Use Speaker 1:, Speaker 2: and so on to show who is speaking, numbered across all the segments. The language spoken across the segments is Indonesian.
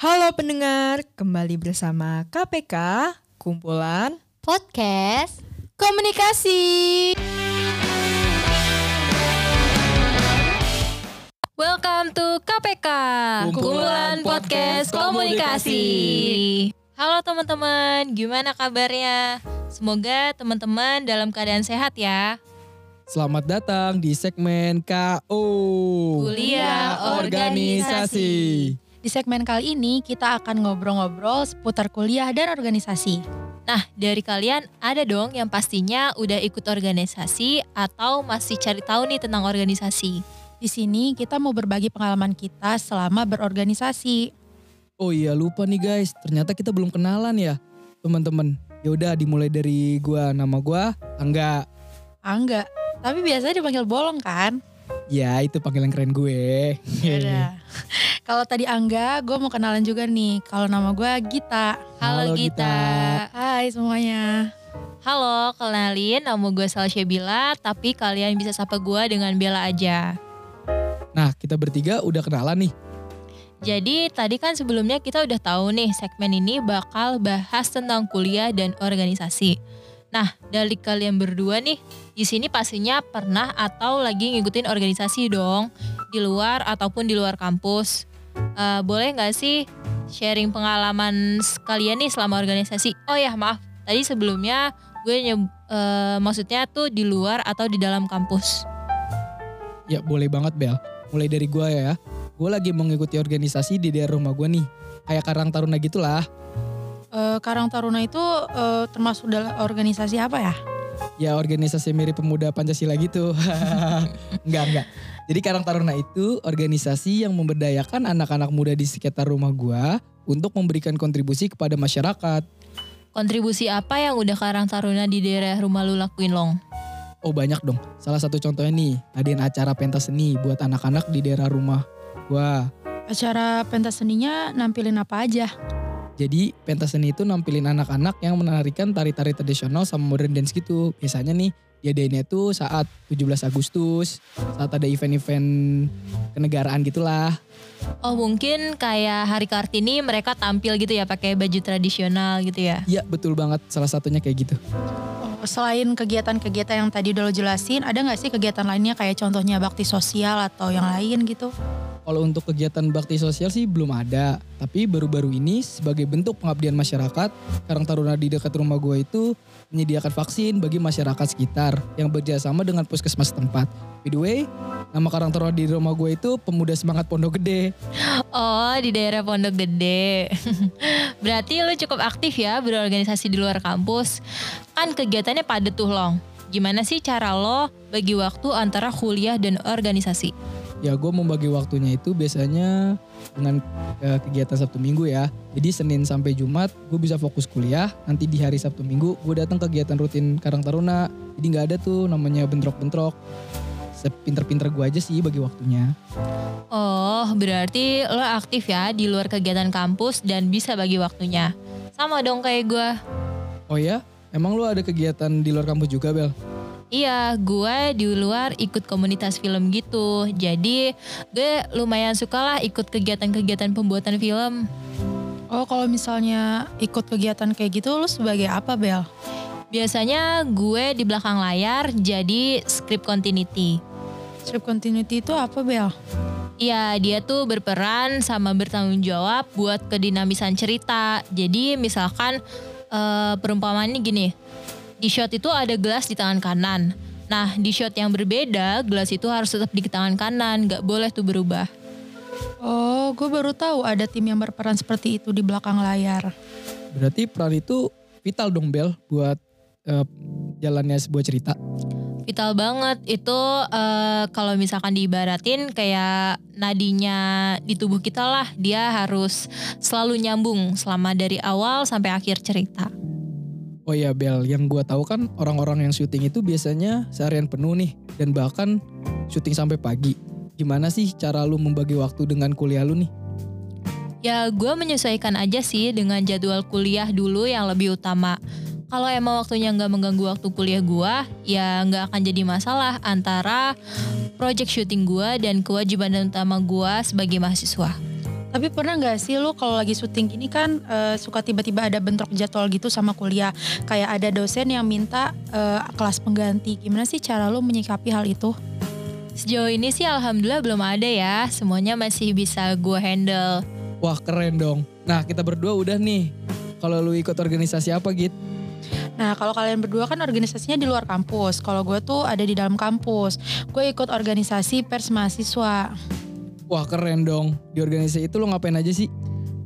Speaker 1: Halo pendengar, kembali bersama KPK, kumpulan
Speaker 2: podcast komunikasi. Welcome to KPK, kumpulan podcast komunikasi. Halo teman-teman, gimana kabarnya? Semoga teman-teman dalam keadaan sehat ya.
Speaker 3: Selamat datang di segmen KO
Speaker 2: Kuliah Organisasi.
Speaker 4: Di segmen kali ini kita akan ngobrol-ngobrol seputar kuliah dan organisasi.
Speaker 2: Nah, dari kalian ada dong yang pastinya udah ikut organisasi atau masih cari tahu nih tentang organisasi.
Speaker 4: Di sini kita mau berbagi pengalaman kita selama berorganisasi.
Speaker 3: Oh iya lupa nih guys, ternyata kita belum kenalan ya teman-teman. Yaudah dimulai dari gua, nama gua Angga.
Speaker 4: Angga, tapi biasanya dipanggil bolong kan?
Speaker 3: Ya itu panggilan keren gue.
Speaker 4: Yaudah. Kalau tadi Angga, gue mau kenalan juga nih. Kalau nama gue Gita.
Speaker 2: Halo,
Speaker 3: Halo,
Speaker 2: Gita.
Speaker 3: Gita.
Speaker 4: Hai semuanya.
Speaker 2: Halo, kenalin nama gue Salsya Bila, tapi kalian bisa sapa gue dengan Bella aja.
Speaker 3: Nah kita bertiga udah kenalan nih.
Speaker 2: Jadi tadi kan sebelumnya kita udah tahu nih segmen ini bakal bahas tentang kuliah dan organisasi. Nah, dari kalian berdua nih, di sini pastinya pernah atau lagi ngikutin organisasi dong, di luar ataupun di luar kampus. Eh, boleh nggak sih sharing pengalaman kalian nih selama organisasi? Oh ya maaf, tadi sebelumnya gue nyeb, eh, maksudnya tuh di luar atau di dalam kampus.
Speaker 3: Ya boleh banget Bel. Mulai dari gua ya. Gue lagi mengikuti organisasi di daerah rumah gua nih. Kayak Karang Taruna gitulah.
Speaker 4: Eh, Karang Taruna itu eh, termasuk dalam organisasi apa ya?
Speaker 3: Ya organisasi mirip pemuda Pancasila gitu. enggak, enggak. Jadi Karang Taruna itu organisasi yang memberdayakan anak-anak muda di sekitar rumah gua untuk memberikan kontribusi kepada masyarakat.
Speaker 2: Kontribusi apa yang udah Karang Taruna di daerah rumah lu lakuin long?
Speaker 3: Oh banyak dong. Salah satu contohnya nih, ngadain acara pentas seni buat anak-anak di daerah rumah gua.
Speaker 4: Acara pentas seninya nampilin apa aja?
Speaker 3: Jadi pentas seni itu nampilin anak-anak yang menarikan tari-tari tradisional sama modern dance gitu. Biasanya nih diadainnya tuh saat 17 Agustus, saat ada event-event kenegaraan gitulah.
Speaker 2: Oh mungkin kayak Hari Kartini mereka tampil gitu ya pakai baju tradisional gitu ya.
Speaker 3: Iya betul banget salah satunya kayak gitu.
Speaker 4: Oh, Selain kegiatan-kegiatan yang tadi udah lo jelasin, ada nggak sih kegiatan lainnya kayak contohnya bakti sosial atau yang lain gitu?
Speaker 3: Kalau untuk kegiatan bakti sosial sih belum ada. Tapi baru-baru ini sebagai bentuk pengabdian masyarakat, Karang Taruna di dekat rumah gue itu menyediakan vaksin bagi masyarakat sekitar yang bekerjasama dengan puskesmas tempat. By the way, nama Karang Taruna di rumah gue itu Pemuda Semangat Pondok Gede.
Speaker 2: Oh di daerah Pondok Gede. Berarti lu cukup aktif ya berorganisasi di luar kampus. Kan kegiatannya padat tuh long. Gimana sih cara lo bagi waktu antara kuliah dan organisasi?
Speaker 3: Ya gue membagi waktunya itu biasanya dengan eh, kegiatan Sabtu Minggu ya. Jadi Senin sampai Jumat gue bisa fokus kuliah. Nanti di hari Sabtu Minggu gue datang kegiatan rutin Karang Taruna. Jadi nggak ada tuh namanya bentrok-bentrok. Sepinter-pinter gue aja sih bagi waktunya.
Speaker 2: Oh berarti lo aktif ya di luar kegiatan kampus dan bisa bagi waktunya. Sama dong kayak gue.
Speaker 3: Oh ya? Emang lu ada kegiatan di luar kampus juga Bel?
Speaker 2: Iya, gue di luar ikut komunitas film gitu. Jadi gue lumayan suka lah ikut kegiatan-kegiatan pembuatan film.
Speaker 4: Oh kalau misalnya ikut kegiatan kayak gitu lu sebagai apa Bel?
Speaker 2: Biasanya gue di belakang layar jadi script continuity.
Speaker 4: Script continuity itu apa Bel?
Speaker 2: Iya, dia tuh berperan sama bertanggung jawab buat kedinamisan cerita. Jadi misalkan eh, perumpamaannya gini, di shot itu ada gelas di tangan kanan. Nah, di shot yang berbeda, gelas itu harus tetap di tangan kanan, gak boleh tuh berubah.
Speaker 4: Oh, gue baru tahu ada tim yang berperan seperti itu di belakang layar.
Speaker 3: Berarti peran itu vital dong Bel buat eh, jalannya sebuah cerita.
Speaker 2: Vital banget itu eh, kalau misalkan diibaratin kayak nadinya di tubuh kita lah, dia harus selalu nyambung selama dari awal sampai akhir cerita.
Speaker 3: Oh ya Bel, yang gua tahu kan orang-orang yang syuting itu biasanya seharian penuh nih dan bahkan syuting sampai pagi. Gimana sih cara lu membagi waktu dengan kuliah lu nih?
Speaker 2: Ya gue menyesuaikan aja sih dengan jadwal kuliah dulu yang lebih utama. Kalau emang waktunya nggak mengganggu waktu kuliah gue, ya nggak akan jadi masalah antara project syuting gue dan kewajiban utama gue sebagai mahasiswa.
Speaker 4: Tapi pernah nggak sih lu kalau lagi syuting gini kan eh, suka tiba-tiba ada bentrok jadwal gitu sama kuliah. Kayak ada dosen yang minta eh, kelas pengganti. Gimana sih cara lu menyikapi hal itu?
Speaker 2: Sejauh ini sih alhamdulillah belum ada ya. Semuanya masih bisa gue handle.
Speaker 3: Wah keren dong. Nah kita berdua udah nih. Kalau lu ikut organisasi apa Git?
Speaker 4: Nah kalau kalian berdua kan organisasinya di luar kampus. Kalau gue tuh ada di dalam kampus. Gue ikut organisasi pers mahasiswa.
Speaker 3: Wah keren dong. Di organisasi itu lu ngapain aja sih?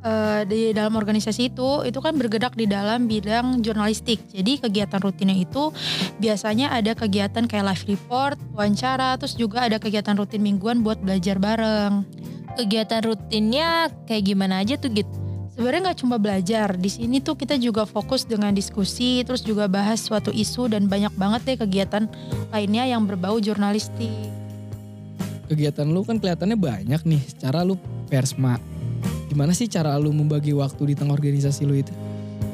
Speaker 4: Eh, di dalam organisasi itu itu kan bergerak di dalam bidang jurnalistik. Jadi kegiatan rutinnya itu biasanya ada kegiatan kayak live report, wawancara, terus juga ada kegiatan rutin mingguan buat belajar bareng.
Speaker 2: Kegiatan rutinnya kayak gimana aja tuh Git?
Speaker 4: Sebenarnya nggak cuma belajar, di sini tuh kita juga fokus dengan diskusi, terus juga bahas suatu isu dan banyak banget deh kegiatan lainnya yang berbau jurnalistik.
Speaker 3: Kegiatan lu kan kelihatannya banyak nih. Secara lu persma. Gimana sih cara lu membagi waktu di tengah organisasi lu itu?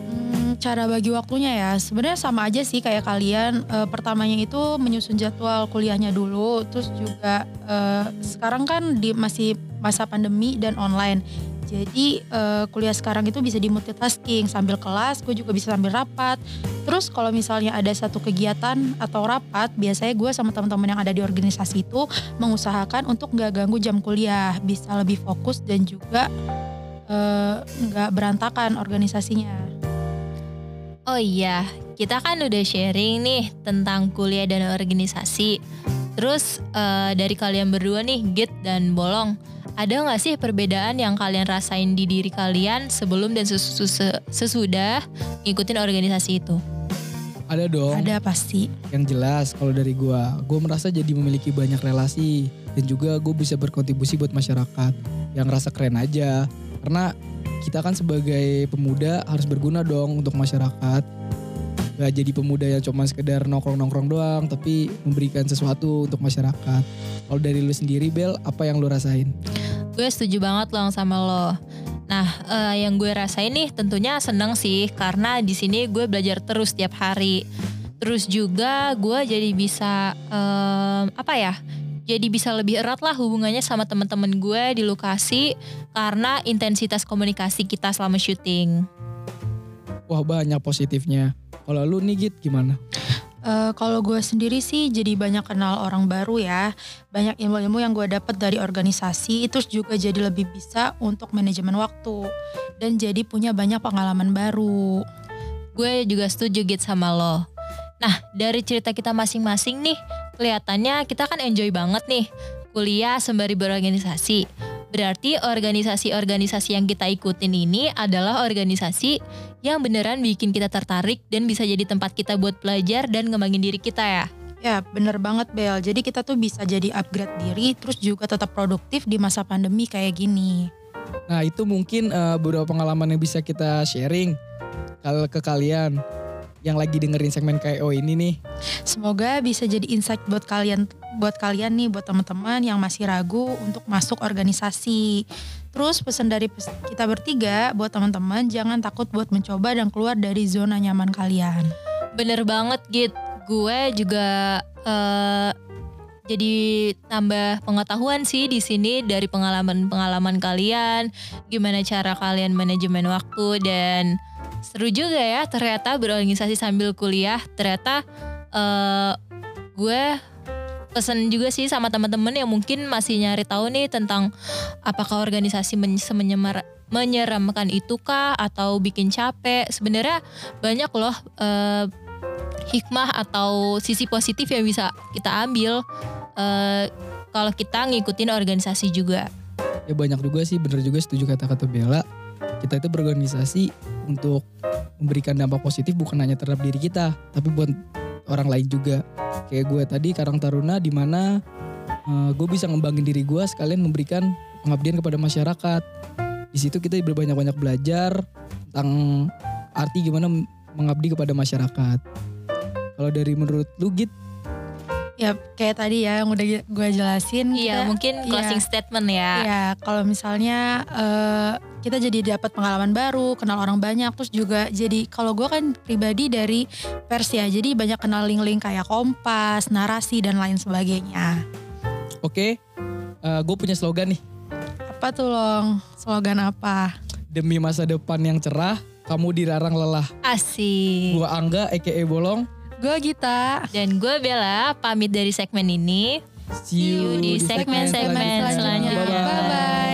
Speaker 4: Hmm, cara bagi waktunya ya sebenarnya sama aja sih kayak kalian Eh, pertamanya itu menyusun jadwal kuliahnya dulu terus juga eh, sekarang kan di masih masa pandemi dan online jadi eh, kuliah sekarang itu bisa di multitasking sambil kelas gue juga bisa sambil rapat. Terus kalau misalnya ada satu kegiatan atau rapat biasanya gue sama teman-teman yang ada di organisasi itu mengusahakan untuk nggak ganggu jam kuliah. Bisa lebih fokus dan juga eh, nggak berantakan organisasinya.
Speaker 2: Oh iya, kita kan udah sharing nih tentang kuliah dan organisasi. Terus eh, dari kalian berdua nih, Git dan Bolong, ada nggak sih perbedaan yang kalian rasain di diri kalian sebelum dan sesu- se- sesudah ngikutin organisasi itu?
Speaker 3: Ada dong.
Speaker 4: Ada pasti.
Speaker 3: Yang jelas kalau dari gua, gua merasa jadi memiliki banyak relasi dan juga gue bisa berkontribusi buat masyarakat. Yang rasa keren aja. Karena kita kan sebagai pemuda harus berguna dong untuk masyarakat. Gak jadi pemuda yang cuma sekedar nongkrong-nongkrong doang, tapi memberikan sesuatu untuk masyarakat. Kalau dari lu sendiri Bel, apa yang lu rasain?
Speaker 2: Gue setuju banget loh sama lo. Nah, eh, yang gue rasain nih tentunya seneng sih karena di sini gue belajar terus tiap hari. Terus juga gue jadi bisa em, apa ya? Jadi bisa lebih erat lah hubungannya sama teman-teman gue di lokasi karena intensitas komunikasi kita selama syuting.
Speaker 3: Wah banyak positifnya. Kalau lu nih Git gimana?
Speaker 4: Eh, kalau gue sendiri sih jadi banyak kenal orang baru ya. Banyak ilmu-ilmu yang gue dapat dari organisasi. Terus juga jadi lebih bisa untuk manajemen waktu. Dan jadi punya banyak pengalaman baru.
Speaker 2: Gue juga setuju Git sama lo. Nah, dari cerita kita masing-masing nih, kelihatannya kita kan enjoy banget nih kuliah sembari berorganisasi. Berarti organisasi-organisasi yang kita ikutin ini adalah organisasi yang beneran bikin kita tertarik dan bisa jadi tempat kita buat belajar dan ngembangin diri kita ya.
Speaker 4: Ya bener banget Bel. Jadi kita tuh bisa jadi upgrade diri. Terus juga tetap produktif di masa pandemi kayak gini.
Speaker 3: Nah itu mungkin eh, beberapa pengalaman yang bisa kita sharing kalau ke kalian yang lagi dengerin segmen KO ini nih.
Speaker 4: Semoga bisa jadi insight buat kalian buat kalian nih buat teman-teman yang masih ragu untuk masuk organisasi. Terus pesan dari kita bertiga buat teman-teman jangan takut buat mencoba dan keluar dari zona nyaman kalian.
Speaker 2: Bener banget Git. Gue juga eh, jadi tambah pengetahuan sih di sini dari pengalaman-pengalaman kalian, gimana cara kalian manajemen waktu dan seru juga ya ternyata berorganisasi sambil kuliah. Ternyata eh, gue pesen juga sih sama teman-teman yang mungkin masih nyari tahu nih tentang apakah organisasi men- semenyemar- menyeramkan itu kah atau bikin capek. Sebenarnya banyak loh eh, hikmah atau sisi positif yang bisa kita ambil eh, kalau kita ngikutin organisasi juga.
Speaker 3: Ya banyak juga sih bener juga setuju kata-kata Bella. Kita itu berorganisasi untuk memberikan dampak positif bukan hanya terhadap diri kita, tapi buat orang lain juga. Kayak gue tadi Karang Taruna di mana gue bisa ngembangin diri gue sekalian memberikan pengabdian kepada masyarakat. Di situ kita berbanyak-banyak belajar tentang arti gimana mengabdi kepada masyarakat. Kalau dari menurut lu Git,
Speaker 4: Ya kayak tadi ya yang udah gue jelasin.
Speaker 2: Iya,
Speaker 4: kita-
Speaker 2: mungkin
Speaker 4: iya.
Speaker 2: closing statement ya.
Speaker 4: Ya, kalau misalnya eh, kita jadi dapat pengalaman baru, kenal orang banyak, terus juga jadi kalau gue kan pribadi dari pers ya, jadi banyak kenal link-link kayak kompas, narasi dan lain sebagainya.
Speaker 3: oke? gue punya slogan nih.
Speaker 4: Apa Apa tuh Long? Slogan apa?
Speaker 3: Demi masa depan yang cerah, kamu dilarang lelah.
Speaker 2: Asik.
Speaker 3: Gua Angga, EKE Bolong.
Speaker 4: Gue Gita.
Speaker 2: Dan gue Bella pamit dari segmen ini.
Speaker 3: See you
Speaker 2: di segmen-segmen
Speaker 3: selanjutnya.
Speaker 2: selanjutnya.
Speaker 3: Bye-bye.